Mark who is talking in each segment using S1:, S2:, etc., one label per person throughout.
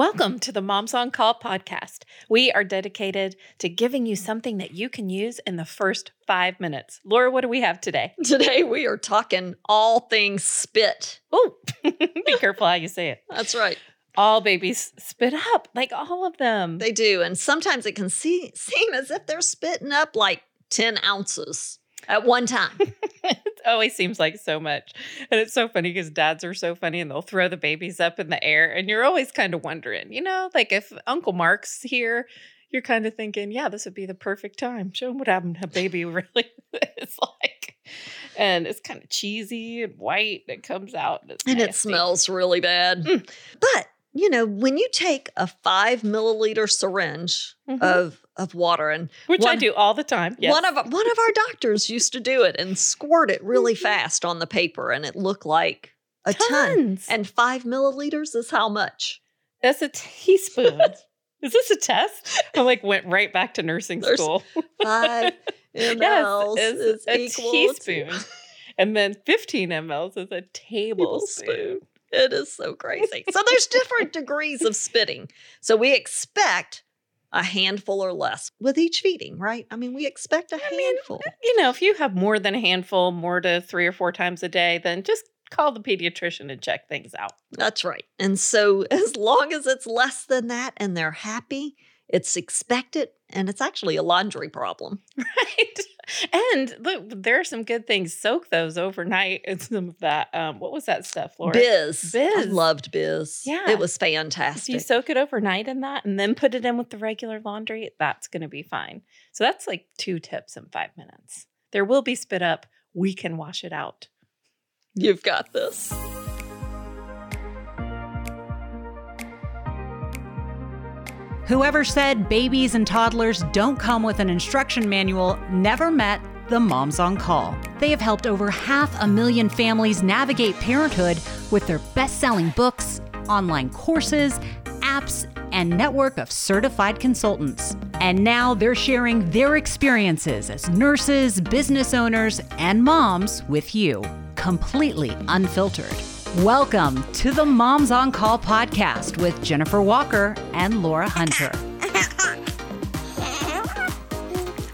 S1: Welcome to the Moms on Call podcast. We are dedicated to giving you something that you can use in the first five minutes. Laura, what do we have today?
S2: Today we are talking all things spit.
S1: Oh, be careful how you say it.
S2: That's right.
S1: All babies spit up, like all of them.
S2: They do. And sometimes it can see, seem as if they're spitting up like 10 ounces at one time.
S1: it always seems like so much. And it's so funny because dads are so funny and they'll throw the babies up in the air. And you're always kind of wondering, you know, like if Uncle Mark's here, you're kind of thinking, yeah, this would be the perfect time. Show him what happened a baby really is like. And it's kind of cheesy and white. and It comes out and,
S2: and it smells really bad. Mm. But you know, when you take a five milliliter syringe mm-hmm. of of water and
S1: which one, I do all the time.
S2: Yes. One of one of our doctors used to do it and squirt it really mm-hmm. fast on the paper, and it looked like a Tons. ton. And five milliliters is how much?
S1: That's a teaspoon. is this a test? I like went right back to nursing There's school.
S2: Five ml yes, is,
S1: a teaspoon, to- and then fifteen ml is a tablespoon.
S2: It is so crazy. so there's different degrees of spitting. So we expect a handful or less with each feeding, right? I mean, we expect a I handful. Mean,
S1: you know, if you have more than a handful, more to three or four times a day, then just call the pediatrician and check things out.
S2: That's right. And so as long as it's less than that and they're happy, it's expected and it's actually a laundry problem.
S1: Right. And look, there are some good things. Soak those overnight and some of that. Um, what was that stuff, Laura?
S2: Biz. Biz. I loved Biz.
S1: Yeah.
S2: It was fantastic.
S1: If you soak it overnight in that and then put it in with the regular laundry, that's going to be fine. So that's like two tips in five minutes. There will be spit up. We can wash it out.
S2: You've got this.
S3: Whoever said babies and toddlers don't come with an instruction manual never met the Moms on Call. They have helped over half a million families navigate parenthood with their best selling books, online courses, apps, and network of certified consultants. And now they're sharing their experiences as nurses, business owners, and moms with you, completely unfiltered. Welcome to the Moms on Call podcast with Jennifer Walker and Laura Hunter.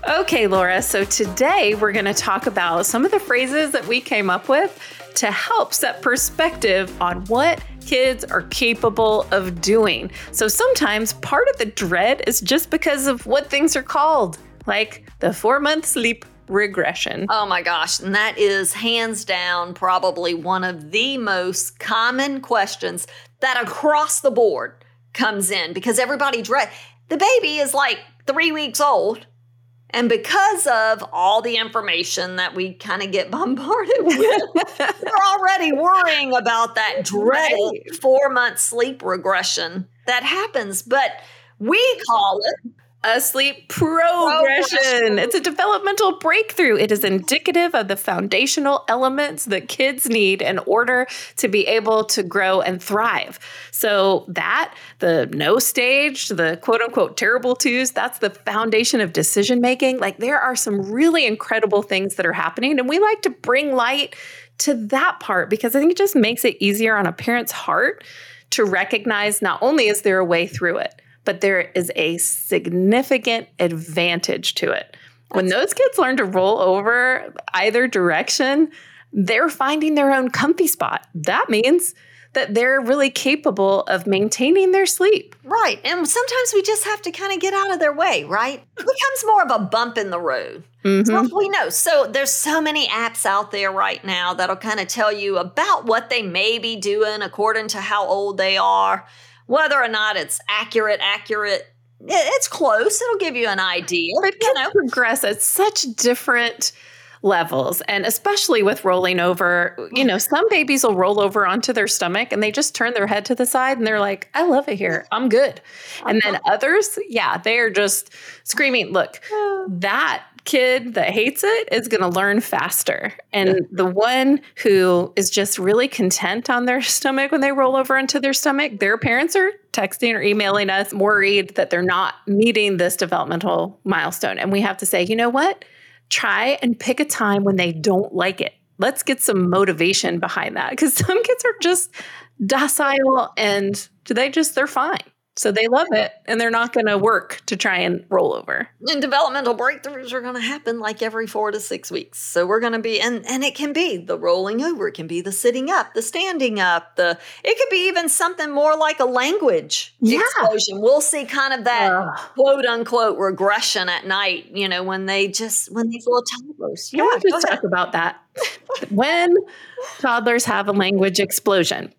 S1: Okay, Laura. So today we're going to talk about some of the phrases that we came up with to help set perspective on what kids are capable of doing. So sometimes part of the dread is just because of what things are called, like the four month sleep regression.
S2: Oh my gosh. And that is hands down probably one of the most common questions that across the board comes in because everybody dread the baby is like three weeks old. And because of all the information that we kind of get bombarded with, we're already worrying about that dreaded right. four month sleep regression that happens. But we call it
S1: a sleep progression. progression. It's a developmental breakthrough. It is indicative of the foundational elements that kids need in order to be able to grow and thrive. So, that, the no stage, the quote unquote terrible twos, that's the foundation of decision making. Like, there are some really incredible things that are happening. And we like to bring light to that part because I think it just makes it easier on a parent's heart to recognize not only is there a way through it, but there is a significant advantage to it. When those kids learn to roll over either direction, they're finding their own comfy spot. That means that they're really capable of maintaining their sleep.
S2: Right. And sometimes we just have to kind of get out of their way, right? It becomes more of a bump in the road. Mm-hmm. we know. So there's so many apps out there right now that'll kind of tell you about what they may be doing according to how old they are. Whether or not it's accurate, accurate, it's close. It'll give you an idea.
S1: But you know, progress at such different levels and especially with rolling over you know some babies will roll over onto their stomach and they just turn their head to the side and they're like i love it here i'm good and then uh-huh. others yeah they are just screaming look that kid that hates it is going to learn faster. And the one who is just really content on their stomach when they roll over into their stomach, their parents are texting or emailing us worried that they're not meeting this developmental milestone. And we have to say, you know what? Try and pick a time when they don't like it. Let's get some motivation behind that because some kids are just docile and do they just, they're fine. So they love it and they're not going to work to try and roll over.
S2: And developmental breakthroughs are going to happen like every 4 to 6 weeks. So we're going to be and and it can be the rolling over, it can be the sitting up, the standing up, the it could be even something more like a language
S1: Yeah.
S2: explosion. We'll see kind of that
S1: Ugh.
S2: quote unquote regression at night, you know, when they just when these little toddlers. Go
S1: just
S2: ahead.
S1: talk about that? when toddlers have a language explosion,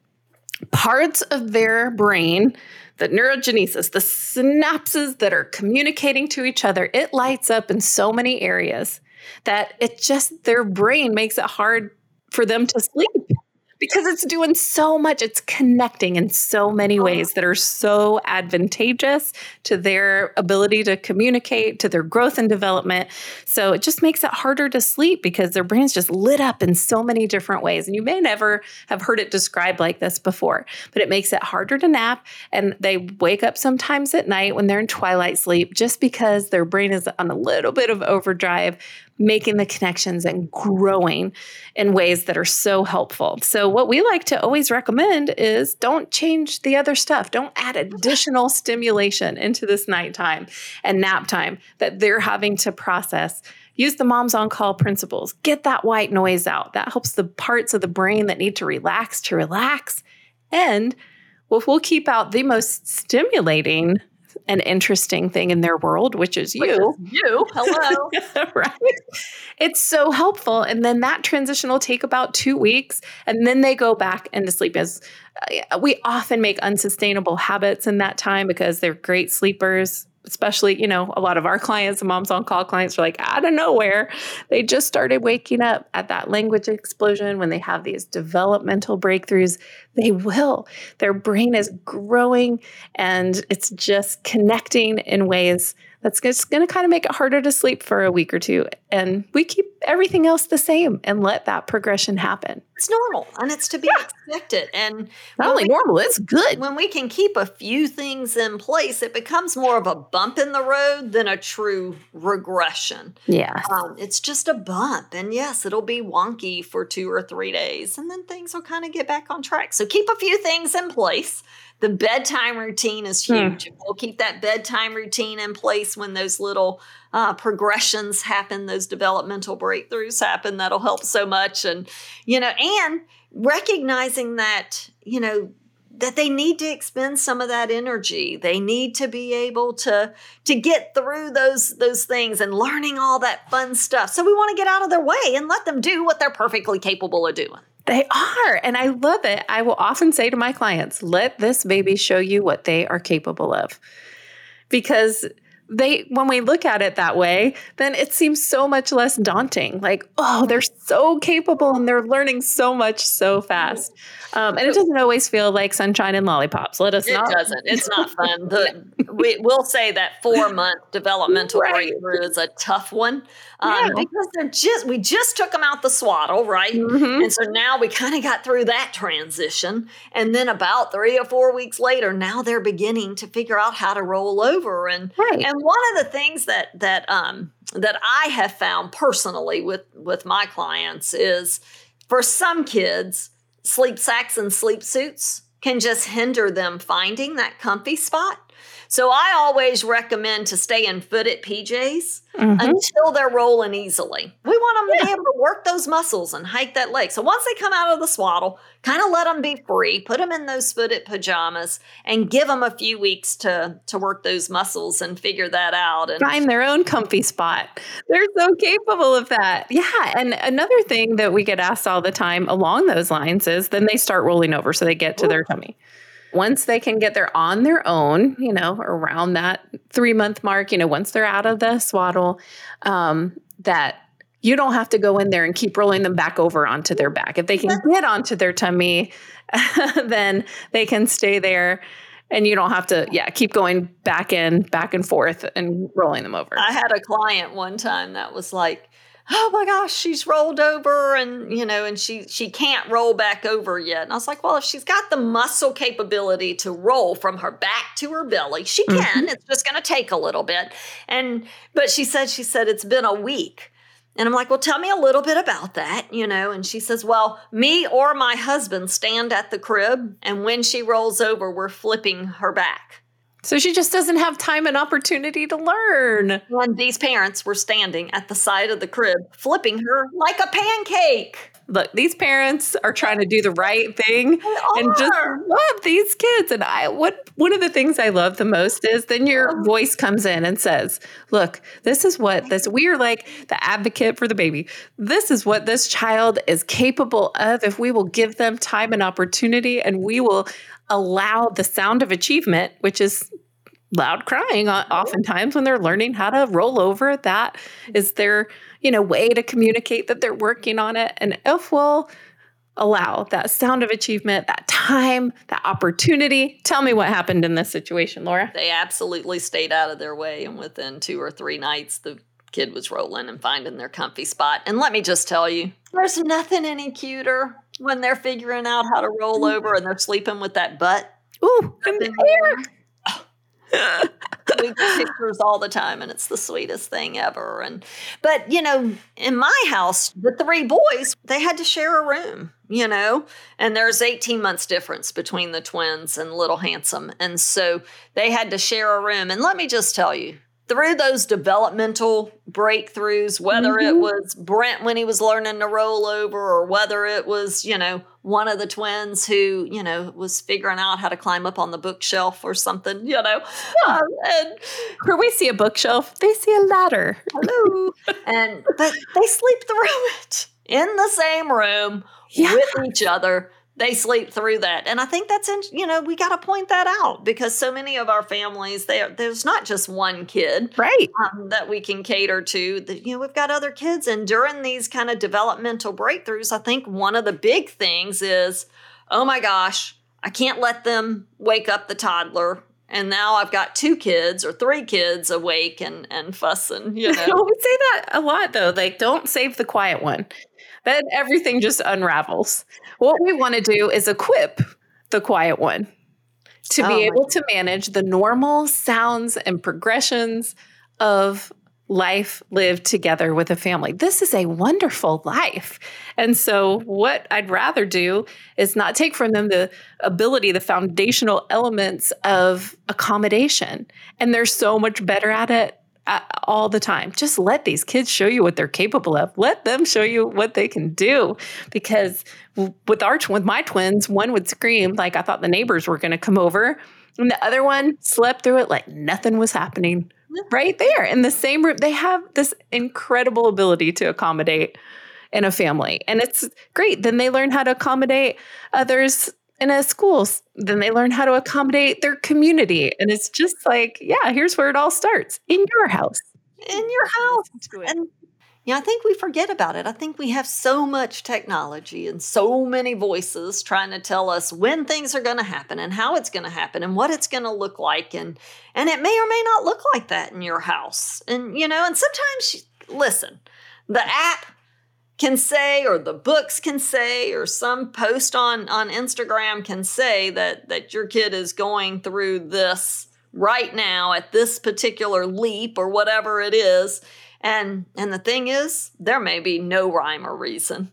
S1: parts of their brain, the neurogenesis, the synapses that are communicating to each other, it lights up in so many areas that it just, their brain makes it hard for them to sleep because it's doing so much. It's connecting in so many uh-huh. ways that are so advantageous to their ability to communicate, to their growth and development. So it just makes it harder to sleep because their brain's just lit up in so many different ways. And you may never have heard it described like this before, but it makes it harder to nap. And they wake up sometimes at night when they're in twilight sleep just because their brain is on a little bit of overdrive making the connections and growing in ways that are so helpful. So, what we like to always recommend is don't change the other stuff. Don't add additional stimulation into this nighttime and nap time that they're having to process. Use the moms on call principles. Get that white noise out. That helps the parts of the brain that need to relax to relax. And well, we'll keep out the most stimulating and interesting thing in their world, which is you.
S2: You. Hello.
S1: right? It's so helpful. And then that transition will take about two weeks. And then they go back into sleep. As uh, we often make unsustainable habits in that time because they're great sleepers. Especially, you know, a lot of our clients, the moms on call clients, are like out of nowhere. They just started waking up at that language explosion when they have these developmental breakthroughs. They will. Their brain is growing and it's just connecting in ways that's just going to kind of make it harder to sleep for a week or two. And we keep everything else the same and let that progression happen.
S2: it's normal and it's to be expected. And
S1: Not only
S2: we-
S1: normal, it's good.
S2: when we can keep a few things in place, it becomes more of a bump in the road than a true regression.
S1: Yeah.
S2: Um, it's just a bump. And yes, it'll be wonky for two or three days, and then things will kind of get back on track. So keep a few things in place. The bedtime routine is
S1: Hmm.
S2: huge. We'll keep that bedtime routine in place when those little uh, progressions happen, those developmental breakthroughs happen. That'll help so much. And, you know, and recognizing that, you know, that they need to expend some of that energy they need to be able to to get through those those things and learning all that fun stuff so we want to get out of their way and let them do what they're perfectly capable of doing
S1: They are. And I love it. I will often say to my clients, let this baby show you what they are capable of. Because they when we look at it that way, then it seems so much less daunting. Like, oh, they're so capable and they're learning so much so fast. Um, and it doesn't always feel like sunshine and lollipops. Let us not.
S2: it
S1: not
S2: doesn't it's not fun the, we, we'll say that four month developmental
S1: Right.
S2: breakthrough is a tough one um,
S1: Yeah.
S2: because they're just we just took them out the swaddle right
S1: Mhm.
S2: And so now we kind of got through that transition. And then about three or four weeks later, now they're beginning to figure out how to roll over. And
S1: Right.
S2: and one of the things that that um that I have found personally with with my clients is for some kids, sleep sacks and sleep suits can just hinder them finding that comfy spot. So I always recommend to stay in footed PJs
S1: Mhm.
S2: until they're rolling easily. We want them to be able to work those muscles and hike that leg. So once they come out of the swaddle, kind of let them be free, put them in those footed pajamas, and give them a few weeks to to work those muscles and figure that out. And
S1: find their own comfy spot. They're so capable of that. Yeah. And another thing that we get asked all the time along those lines is then they start rolling over so they get to their tummy. Once they can get there on their own, you know, around that three month mark, you know, once they're out of the swaddle, um, that you don't have to go in there and keep rolling them back over onto their back. If they can get onto their tummy, then they can stay there and you don't have to, yeah, keep going back in, back and forth and rolling them over.
S2: I had a client one time that was like, "Oh my gosh, she's rolled over and, you know, and she she can't roll back over yet." And I was like, "Well, if she's got the muscle capability to roll from her back to her belly, she mm-hmm. can. It's just going to take a little bit." And but she said she said it's been a week. And I'm like, well, tell me a little bit about that, you know? And she says, well, me or my husband stand at the crib, and when she rolls over, we're flipping her back.
S1: So she just doesn't have time and opportunity to learn.
S2: And these parents were standing at the side of the crib, flipping her like a pancake.
S1: Look, these parents are trying to do the right thing and just love these kids. And I what one of the things I love the most is then your oh. voice comes in and says, Look, this is what this we are like the advocate for the baby. This is what this child is capable of if we will give them time and opportunity and we will allow the sound of achievement, which is loud crying uh, oftentimes when they're learning how to roll over that is their you know way to communicate that they're working on it. And if we'll allow that sound of achievement that time that opportunity tell me what happened in this situation laura.
S2: They absolutely stayed out of their way and within two or three nights the kid was rolling and finding their comfy spot. And let me just tell you there's nothing any cuter when they're figuring out how to roll mm. over and they're sleeping with that butt.
S1: Ooh, in the air
S2: we get pictures all the time and it's the sweetest thing ever. And but you know in my house the three boys they had to share a room you know and there's 18 months difference between the twins and little handsome. And so they had to share a room. And let me just tell you through those developmental breakthroughs, whether mm-hmm. it was Brent when he was learning to roll over, or whether it was, you know, one of the twins who, you know, was figuring out how to climb up on the bookshelf or something, you know.
S1: Yeah. Um, and where we see a bookshelf, they see a ladder.
S2: Hello. and but they sleep through it in the same room yeah. with each other they sleep through that. And i think that's in you know we got to point that out because so many of our families they, there's not just one kid
S1: right.
S2: um, that we can cater to. That you know we've got other kids. And during these kind of developmental breakthroughs i think one of the big things is oh my gosh i can't let them wake up the toddler and now I've got two kids or three kids awake and and fussing. You know,
S1: we say that a lot though. Like, don't save the quiet one then everything just unravels. What we want to do is equip the quiet one to oh be able to manage the normal sounds and progressions of life lived together with a family. This is a wonderful life. And so, what I'd rather do is not take from them the ability, the foundational elements of accommodation. And they're so much better at it uh, all the time. Just let these kids show you what they're capable of. Let them show you what they can do. Because with our with my twins, one would scream like I thought the neighbors were going to come over, and the other one slept through it like nothing was happening. Right there in the same room, they have this incredible ability to accommodate in a family, and it's great. Then they learn how to accommodate others in a school. Then they learn how to accommodate their community and it's just like yeah here's where it all starts in your house.
S2: In your house. And yeah i think we forget about it. I think we have so much technology and so many voices trying to tell us when things are going to happen and how it's going to happen and what it's going to look like and and it may or may not look like that in your house. And you know and sometimes listen the app can say or the books can say or some post on on Instagram can say that that your kid is going through this right now at this particular leap or whatever it is and and the thing is there may be no rhyme or reason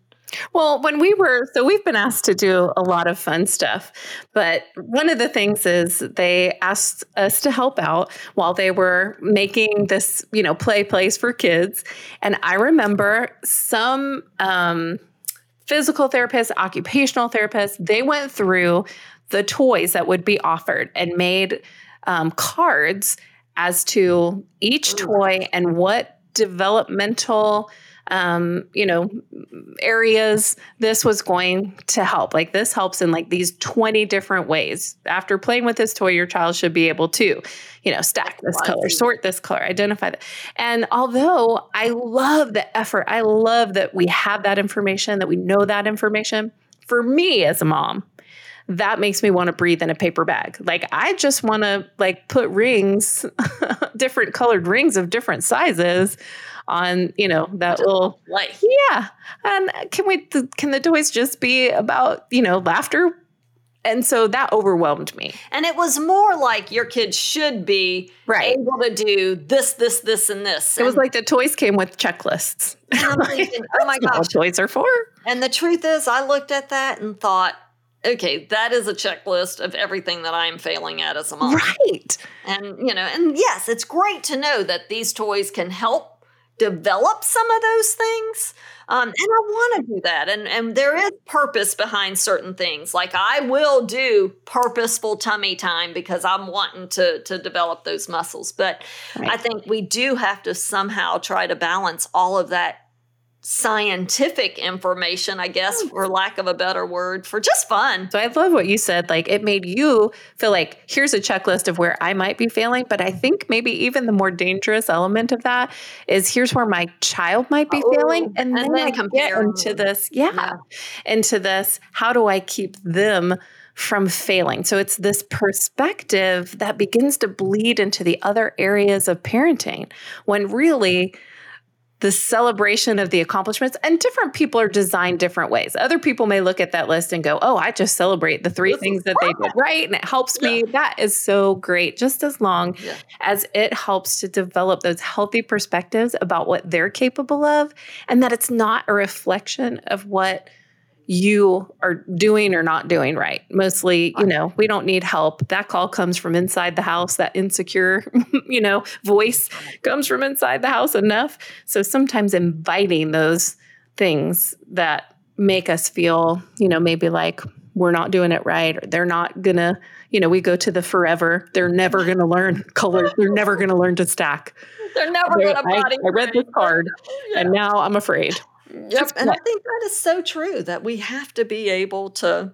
S1: well, when we were, so we've been asked to do a lot of fun stuff, but one of the things is they asked us to help out while they were making this, you know, play place for kids. And I remember some um, physical therapists, occupational therapists, they went through the toys that would be offered and made um, cards as to each toy and what developmental um, you know, areas this was going to help. Like this helps in like these 20 different ways. After playing with this toy, your child should be able to, you know, stack this color, sort this color, identify that. And although I love the effort, I love that we have that information, that we know that information. For me as a mom, that makes me want to breathe in a paper bag. Like I just want to like put rings, different colored rings of different sizes on you know that little
S2: life.
S1: Yeah, and can we? Can the toys just be about you know laughter? And so that overwhelmed me.
S2: And it was more like your kids should be right. able to do this, this, this, and this.
S1: It
S2: and
S1: was like the toys came with checklists.
S2: And I'm thinking, oh my gosh,
S1: toys are for.
S2: And the truth is, I looked at that and thought, okay, that is a checklist of everything that I'm failing at as a mom.
S1: Right.
S2: And, you know, and yes, it's great to know that these toys can help develop some of those things. Um, and I want to do that. And, and there is purpose behind certain things. Like I will do purposeful tummy time because I'm wanting to, to develop those muscles. But
S1: Right.
S2: I think we do have to somehow try to balance all of that scientific information, I guess, hmm. for lack of a better word, for just fun.
S1: So I love what you said. Like it made you feel like here's a checklist of where I might be failing. But I think maybe even the more dangerous element of that is here's where my child might be
S2: Oh,
S1: failing. And,
S2: and
S1: then,
S2: then
S1: I get
S2: comparing
S1: into this, yeah,
S2: Yeah.
S1: into this, how do I keep them from failing? So it's this perspective that begins to bleed into the other areas of parenting when really the celebration of the accomplishments and different people are designed different ways. Other people may look at that list and go, "Oh, I just celebrate the three things that they did right and it helps me." That is so great just as long
S2: Yeah.
S1: as it helps to develop those healthy perspectives about what they're capable of and that it's not a reflection of what you are doing or not doing right. Mostly, you know, we don't need help. That call comes from inside the house. That insecure, you know, voice comes from inside the house enough. So sometimes inviting those things that make us feel, you know, maybe like we're not doing it right or they're not gonna, you know, we go to the forever. They're never gonna learn color. They're never gonna learn to stack.
S2: They're never going to
S1: I. I read this card
S2: Yeah.
S1: and now I'm afraid.
S2: Yep, and I think that is so true that we have to be able to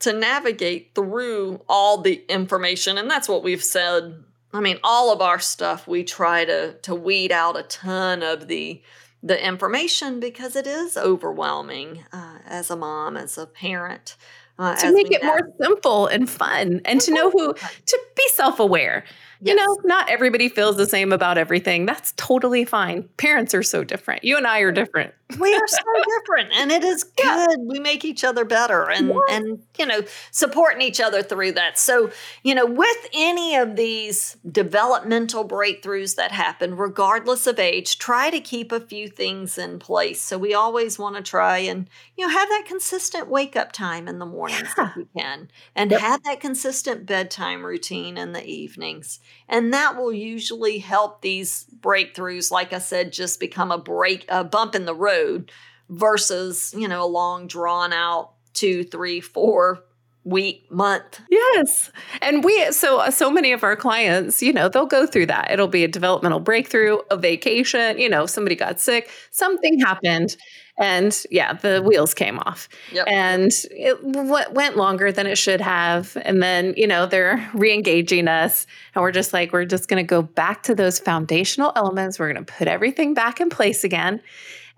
S2: to navigate through all the information, and that's what we've said. I mean, all of our stuff we try to to weed out a ton of the the information because it is overwhelming uh, as a mom, as a parent. Uh,
S1: to make it more simple and fun and to know who to be self-aware. You know not everybody feels the same about everything. That's totally fine. Parents are so different. You and i are different
S2: we are so different and it is good. We make each other better and and you know supporting each other through that. So you know with any of these developmental breakthroughs that happen regardless of age try to keep a few things in place. So we always want to try and you know have that consistent wake up time in the mornings
S1: Yeah.
S2: if we can and
S1: Yep.
S2: have that consistent bedtime routine in the evenings and that will usually help these breakthroughs like i said just become a break a bump in the road versus you know a long drawn out two three four week month.
S1: Yes. And we so uh, so many of our clients you know they'll go through that. It'll be a developmental breakthrough a vacation you know somebody got sick something happened and yeah the mm-hmm. wheels came off.
S2: Yep.
S1: and it w- went longer than it should have. And then you know they're re-engaging us. And we're just like we're just going to go back to those foundational elements. We're going to put everything back in place again.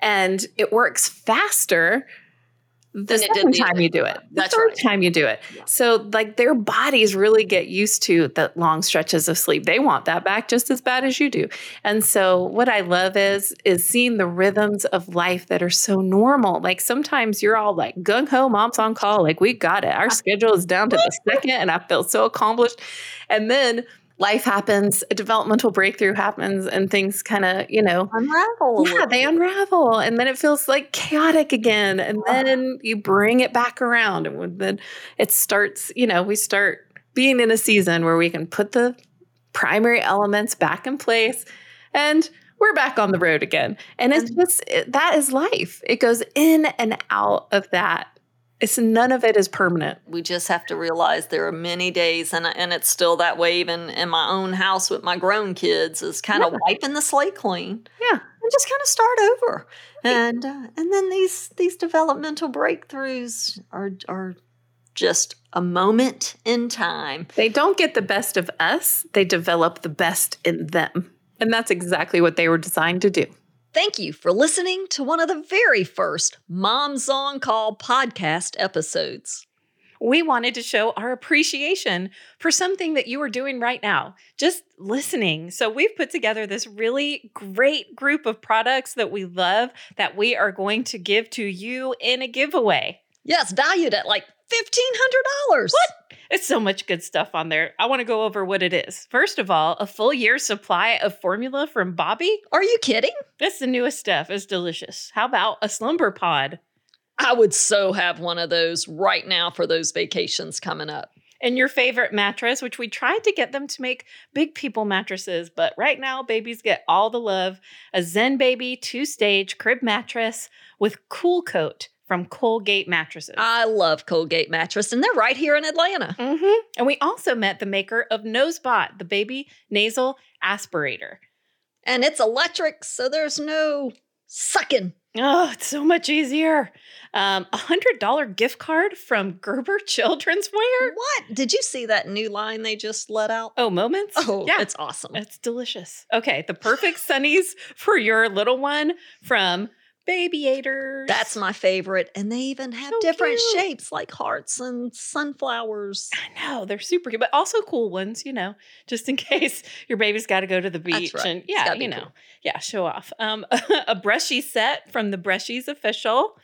S1: And it works faster the
S2: Than it did
S1: second
S2: the
S1: time
S2: other
S1: you do it the
S2: That's
S1: third
S2: right.
S1: time you do it
S2: Yeah.
S1: so like their bodies really get used to the long stretches of sleep they want that back just as bad as you do and so what I love is is seeing the rhythms of life that are so normal. Like sometimes you're all like gung ho, mom's on call, like we got it. Our schedule is down to the second, and I feel so accomplished. And then life happens, a developmental breakthrough happens, and things kind of you know.
S2: unravel
S1: Yeah, they unravel, and then it feels like chaotic again, and then you bring it back around, and then it starts. You know, we start being in a season where we can put the primary elements back in place, and we're back on the road again. And it's just it, that is life. It goes in and out of that. It's none of it is permanent.
S2: we just have to realize there are many days and and it's still that way even in my own house with my grown kids is kind of
S1: Yeah.
S2: wiping the slate clean
S1: Yeah.
S2: and just kind of start over and uh, and then these these developmental breakthroughs are are just a moment in time
S1: They don't get the best of us. They develop the best in them. And that's exactly what they were designed to do.
S2: Thank you for listening to one of the very first Moms on Call podcast episodes.
S1: We wanted to show our appreciation for something that you are doing right now, just listening. So, we've put together this really great group of products that we love that we are going to give to you in a giveaway.
S2: Yes, valued at like $1,500.
S1: What? It's so much good stuff on there. I want to go over what it is. First of all, a full year supply of formula from Bobbie.
S2: Are you kidding?
S1: That's the newest stuff. It's delicious. How about a slumber pod?
S2: I would so have one of those right now for those vacations coming up.
S1: And your favorite mattress, which we tried to get them to make big people mattresses, but right now babies get all the love. A Zen Baby two stage crib mattress with Cool Coat from Colgate Mattresses.
S2: I love Colgate Mattress, and they're right here in Atlanta.
S1: Mm-hmm. And we also met the maker of Nosebot, the baby nasal aspirator.
S2: And it's electric, so there's no sucking.
S1: Oh, it's so much easier. Um, a hundred dollar gift card from Gerber Children's Wear.
S2: What? Did you see that new line they just let out?
S1: Oh, moments.
S2: Oh, yeah, it's awesome.
S1: It's delicious. Okay, the perfect sunnies for your little one from Babiators.
S2: That's my favorite. And they even have
S1: So
S2: different
S1: cute.
S2: shapes like hearts and sunflowers.
S1: I know they're super cute, but also cool ones. You know, just in case your baby's got to go to the beach
S2: right.
S1: and yeah, you know,
S2: cool.
S1: yeah, show off. Um, a brushy set from the Brushies official.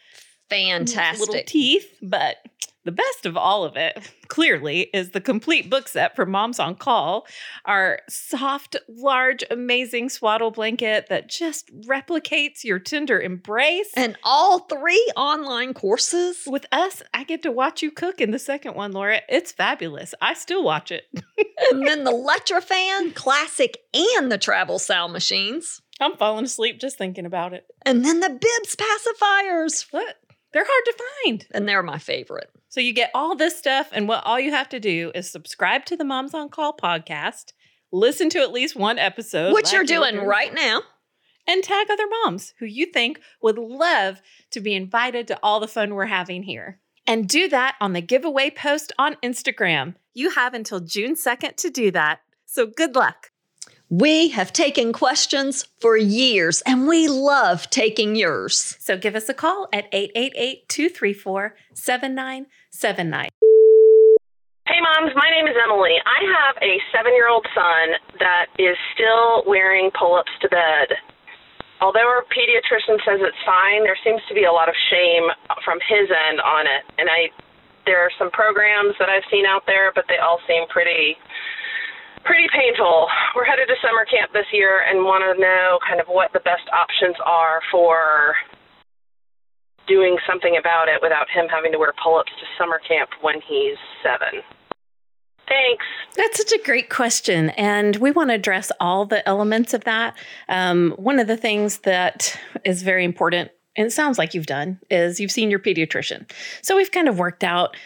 S2: Fantastic.
S1: little teeth, but the best of all of it, clearly, is the complete book set for Moms on Call. Our soft, large, amazing swaddle blanket that just replicates your tender embrace.
S2: and all three online courses.
S1: with us, I get to watch you cook in the second one, Laura. It's fabulous. I still watch it.
S2: and then the LectroFan Classic and the Travel Sow machines.
S1: I'm falling asleep just thinking about it.
S2: And then the Bibs pacifiers.
S1: What? They're hard to find.
S2: And they're my favorite.
S1: So you get all this stuff, and what all you have to do is subscribe to the Moms on Call podcast, listen to at least one episode,
S2: Which
S1: like
S2: you're doing
S1: do,
S2: right now.
S1: and tag other moms who you think would love to be invited to all the fun we're having here. And do that on the giveaway post on Instagram. You have until June 2nd to do that. So good luck.
S2: We have taken questions for years and we love taking yours.
S1: So give us a call at 888 234 7979.
S4: Hey, moms. My name is Emily. I have a seven year old son that is still wearing pull ups to bed. Although our pediatrician says it's fine, there seems to be a lot of shame from his end on it. And I, there are some programs that I've seen out there, but they all seem pretty, pretty painful. We're headed to summer camp this year and want to know kind of what the best options are for doing something about it without him having to wear pull ups to summer camp when he's seven. Thanks.
S1: That's such a great question. And we want to address all the elements of that. Um, one of the things that is very important, and it sounds like you've done, is you've seen your pediatrician. So we've kind of worked out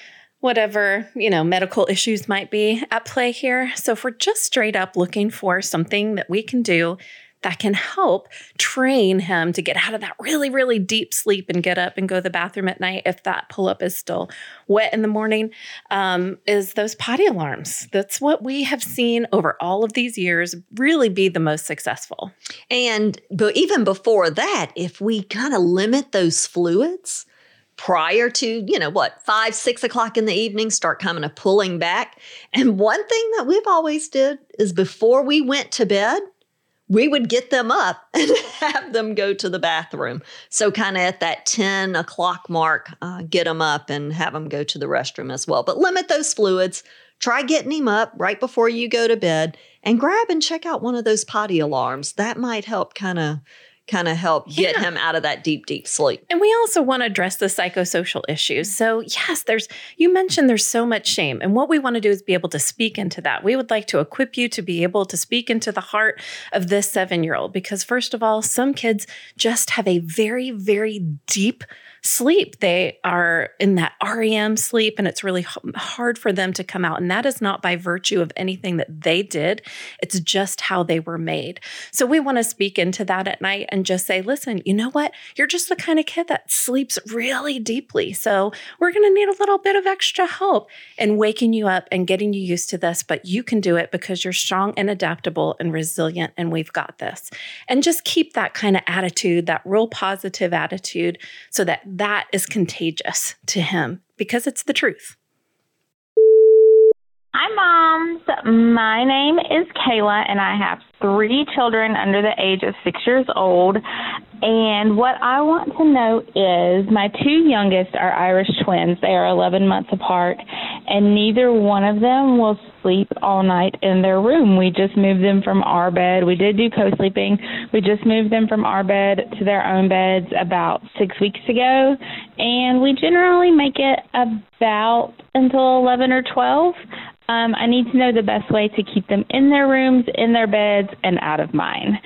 S1: whatever, you know, medical issues might be at play here. So if we're just straight up looking for something that we can do that can help train him to get out of that really, really deep sleep and get up and go to the bathroom at night if that pull up is still wet in the morning, um, is those potty alarms. That's what we have seen over all of these years really be the most successful.
S2: And but even before that, if we kind of limit those fluids prior to, you know, what, five, six o'clock in the evening, start kind of pulling back. And one thing that we've always did is before we went to bed, we would get them up and have them go to the bathroom. So, kind of at that 10 o'clock mark, uh, get them up and have them go to the restroom as well. But limit those fluids. Try getting him up right before you go to bed and grab and check out one of those potty alarms. That might help kind of kind of help get
S1: Yeah.
S2: him out of that deep deep sleep.
S1: And we also want to address the psychosocial issues. So, yes, there's, you mentioned there's so much shame. And what we want to do is be able to speak into that. We would like to equip you to be able to speak into the heart of this seven year old. Because, first of all, some kids just have a very, very deep sleep. They are in that REM sleep, and it's really hard for them to come out. And that is not by virtue of anything that they did, it's just how they were made. So we want to speak into that at night and just say, listen, you know what? You're just the kind of kid that sleeps really deeply. So we're going to need a little bit of extra help in waking you up and getting you used to this, but you can do it because you're strong and adaptable and resilient, and we've got this. And just keep that kind of attitude, that real positive attitude, so that that is contagious to him because it's the truth.
S5: Hi, moms. My name is Kayla, and I have three children under the age of six years old. And what I want to know is my two youngest are Irish twins. They are 11 months apart, and neither one of them will sleep all night in their room. We just moved them from our bed. We did do co sleeping. We just moved them from our bed to their own beds about six weeks ago. And we generally make it about until 11 or 12. Um, I need to know the best way to keep them in their rooms, in their beds, and out of mine.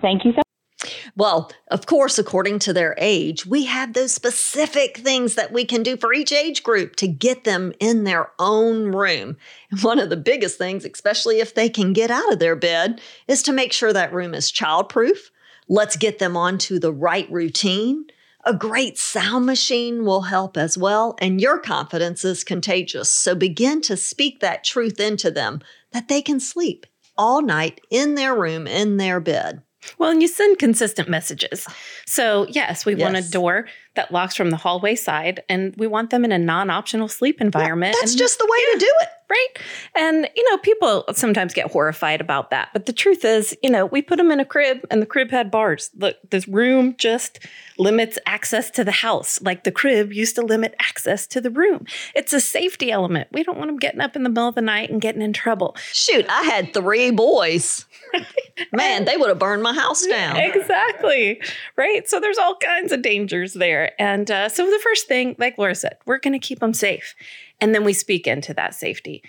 S5: Thank you so much.
S2: well, of course, according to their age, we have those specific things that we can do for each age group to get them in their own room. And one of the biggest things, especially if they can get out of their bed, is to make sure that room is childproof. Let's get them onto the right routine. A great sound machine will help as well, and your confidence is contagious. So begin to speak that truth into them that they can sleep all night in their room, in their bed.
S1: Well, and you send consistent messages. So, yes, we yes. want a door that locks from the hallway side, and we want them in a non optional sleep environment.
S2: Yeah, that's
S1: and,
S2: just the way yeah, to do it.
S1: Right. And, you know, people sometimes get horrified about that. But the truth is, you know, we put them in a crib, and the crib had bars. Look, this room just limits access to the house, like the crib used to limit access to the room. It's a safety element. We don't want them getting up in the middle of the night and getting in trouble.
S2: Shoot, I had three boys. Man, they would have burned my house down.
S1: Exactly. Right. So there's all kinds of dangers there. And uh, so the first thing, like Laura said, we're going to keep them safe. And then we speak into that safety.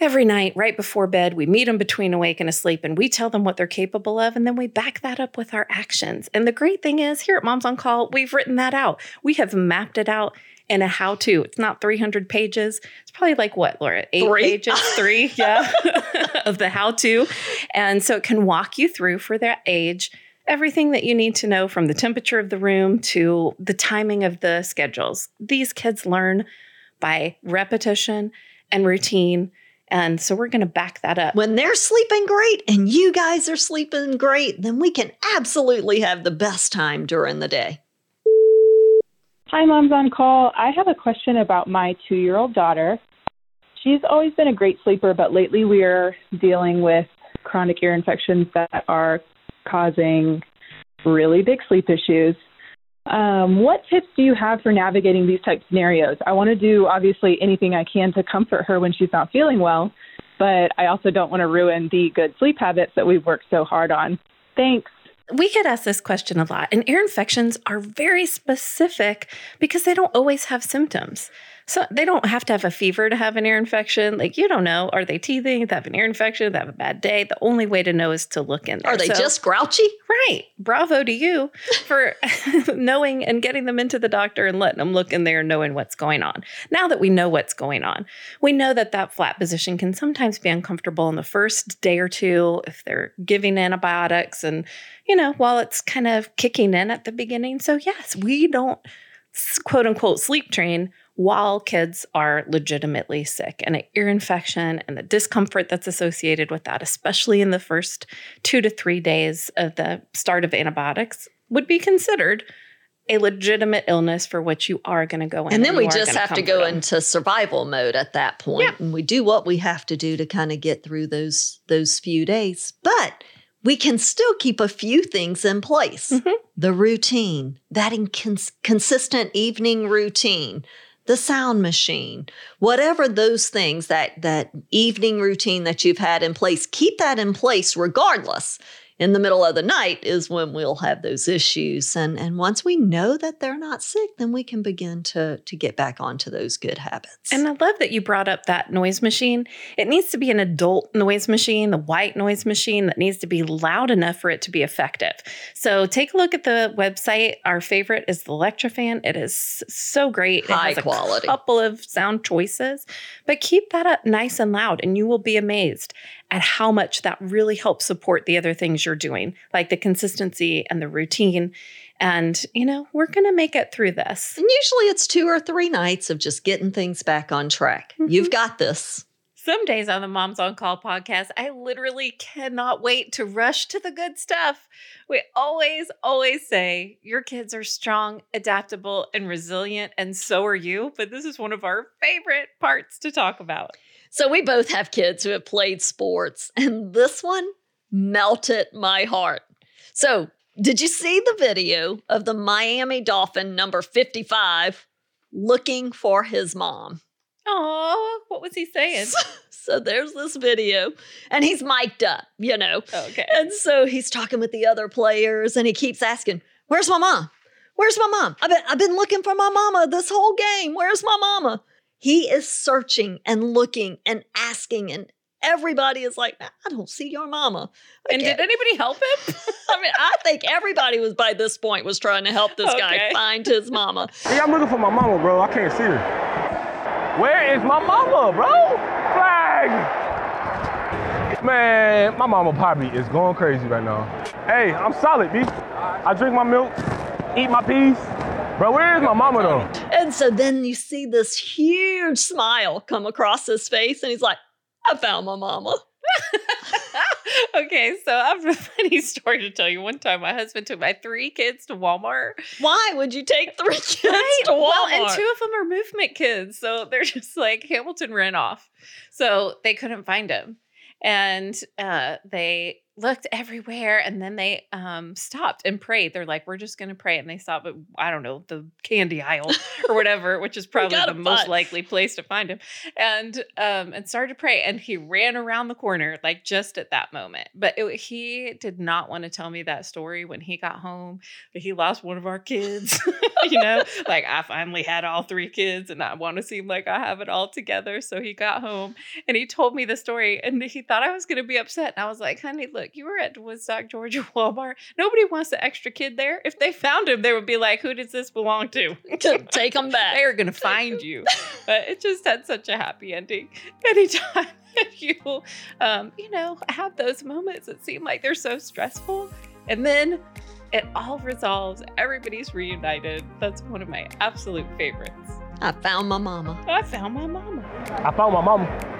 S1: Every night, right before bed, we meet them between awake and asleep and we tell them what they're capable of. And then we back that up with our actions. And the great thing is, here at Moms on Call, we've written that out. We have mapped it out in a how to. It's not 300 pages. It's probably like what, Laura? Eight three? pages, three, yeah, of the how to. And so it can walk you through for that age everything that you need to know from the temperature of the room to the timing of the schedules. These kids learn by repetition and routine. And so we're going to back that up.
S2: When they're sleeping great and you guys are sleeping great, then we can absolutely have the best time during the day.
S6: Hi, Moms on Call. I have a question about my two year old daughter. She's always been a great sleeper, but lately we are dealing with chronic ear infections that are causing really big sleep issues. Um, what tips do you have for navigating these type scenarios? I want to do obviously anything I can to comfort her when she's not feeling well, but I also don't want to ruin the good sleep habits that we've worked so hard on. Thanks.
S1: We get asked this question a lot, and ear infections are very specific because they don't always have symptoms. So they don't have to have a fever to have an ear infection. Like you don't know, are they teething? They have an ear infection. They have a bad day. The only way to know is to look in there.
S2: Are they so, just grouchy?
S1: Right. Bravo to you for knowing and getting them into the doctor and letting them look in there, knowing what's going on. Now that we know what's going on, we know that that flat position can sometimes be uncomfortable in the first day or two if they're giving antibiotics and you know while it's kind of kicking in at the beginning. So yes, we don't quote unquote sleep train while kids are legitimately sick. And an ear infection and the discomfort that's associated with that, especially in the first two to three days of the start of antibiotics, would be considered a legitimate illness for which you are going to go in.
S2: And then and we just have to go them. into survival mode at that point. Yeah. And we do what we have to do to kind of get through those those few days. But we can still keep a few things in place. Mm-hmm. The routine, that incons- consistent evening routine, the sound machine, whatever those things that that evening routine that you've had in place, keep that in place regardless in the middle of the night is when we'll have those issues. And and once we know that they're not sick, then we can begin to to get back onto those good habits.
S1: And I love that you brought up that noise machine. It needs to be an adult noise machine, the white noise machine that needs to be loud enough for it to be effective. So take a look at the website. Our favorite is the Electrofan. It is so great.
S2: High
S1: it has
S2: quality.
S1: A couple of sound choices, but keep that up nice and loud, and you will be amazed at how much that really helps support the other things you're doing, like the consistency and the routine. And, you know, we're going to make it through this.
S2: And usually it's two or three nights of just getting things back on track. Mm-hmm. You've got this.
S1: Some days on the Moms on Call podcast, I literally cannot wait to rush to the good stuff. We always, always say your kids are strong, adaptable, and resilient, and so are you. But this is one of our favorite parts to talk about.
S2: So we both have kids who have played sports, and this one melted my heart. So, did you see the video of the Miami Dolphin number 55 looking for his mom?
S1: Oh, what was he saying?
S2: So there's this video, and he's mic'd up, you know.
S1: Okay.
S2: And so he's talking with the other players, and he keeps asking, Where's my mom? Where's my mom? I've been, I've been looking for my mama this whole game. Where's my mama? He is searching and looking and asking, and everybody is like, I don't see your mama. I
S1: And
S2: can't-
S1: did anybody help him?
S2: I mean, I think everybody was by this point was trying to help this guy find his mama.
S7: Yeah, I'm looking for my mama, bro. I can't see her. Where is my mama, bro? Flag! Man, my mama probably is going crazy right now. Hey, I'm solid, B. I drink my milk, eat my peas. Bro, where is my mama though?
S2: And so then you see this huge smile come across his face, and he's like, I found my mama.
S1: okay, so I have a funny story to tell you. One time, my husband took my three kids to Walmart.
S2: Why would you take three kids to Walmart?
S1: Well, and two of them are movement kids, so they're just like Hamilton ran off, so they couldn't find him, and uh, they looked everywhere, and then they um, stopped and prayed. They're like, "We're just gonna pray," and they stopped at I don't know the candy aisle or whatever, which is probably the most likely place to find him, and um, and started to pray, and he ran around the corner like just at that moment. But it, he did not want to tell me that story when he got home. But he lost one of our kids. you know, like I finally had all three kids and I want to seem like I have it all together. So he got home and he told me the story and he thought I was going to be upset. And I was like, honey, look, you were at Woodstock, Georgia Walmart. Nobody wants an extra kid there. If they found him, they would be like, who does this belong to?
S2: take him back.
S1: they are going to find you. But it just had such a happy ending. Anytime that you, um, you know, have those moments that seem like they're so stressful, and then it all resolves. Everybody's reunited. That's one of my absolute favorites.
S2: I found my mama.
S1: I found my mama.
S7: I found my mama.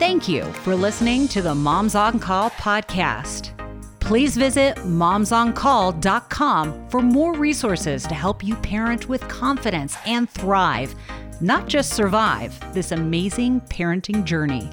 S3: Thank you for listening to the Moms on Call podcast. Please visit momsoncall.com for more resources to help you parent with confidence and thrive, not just survive this amazing parenting journey.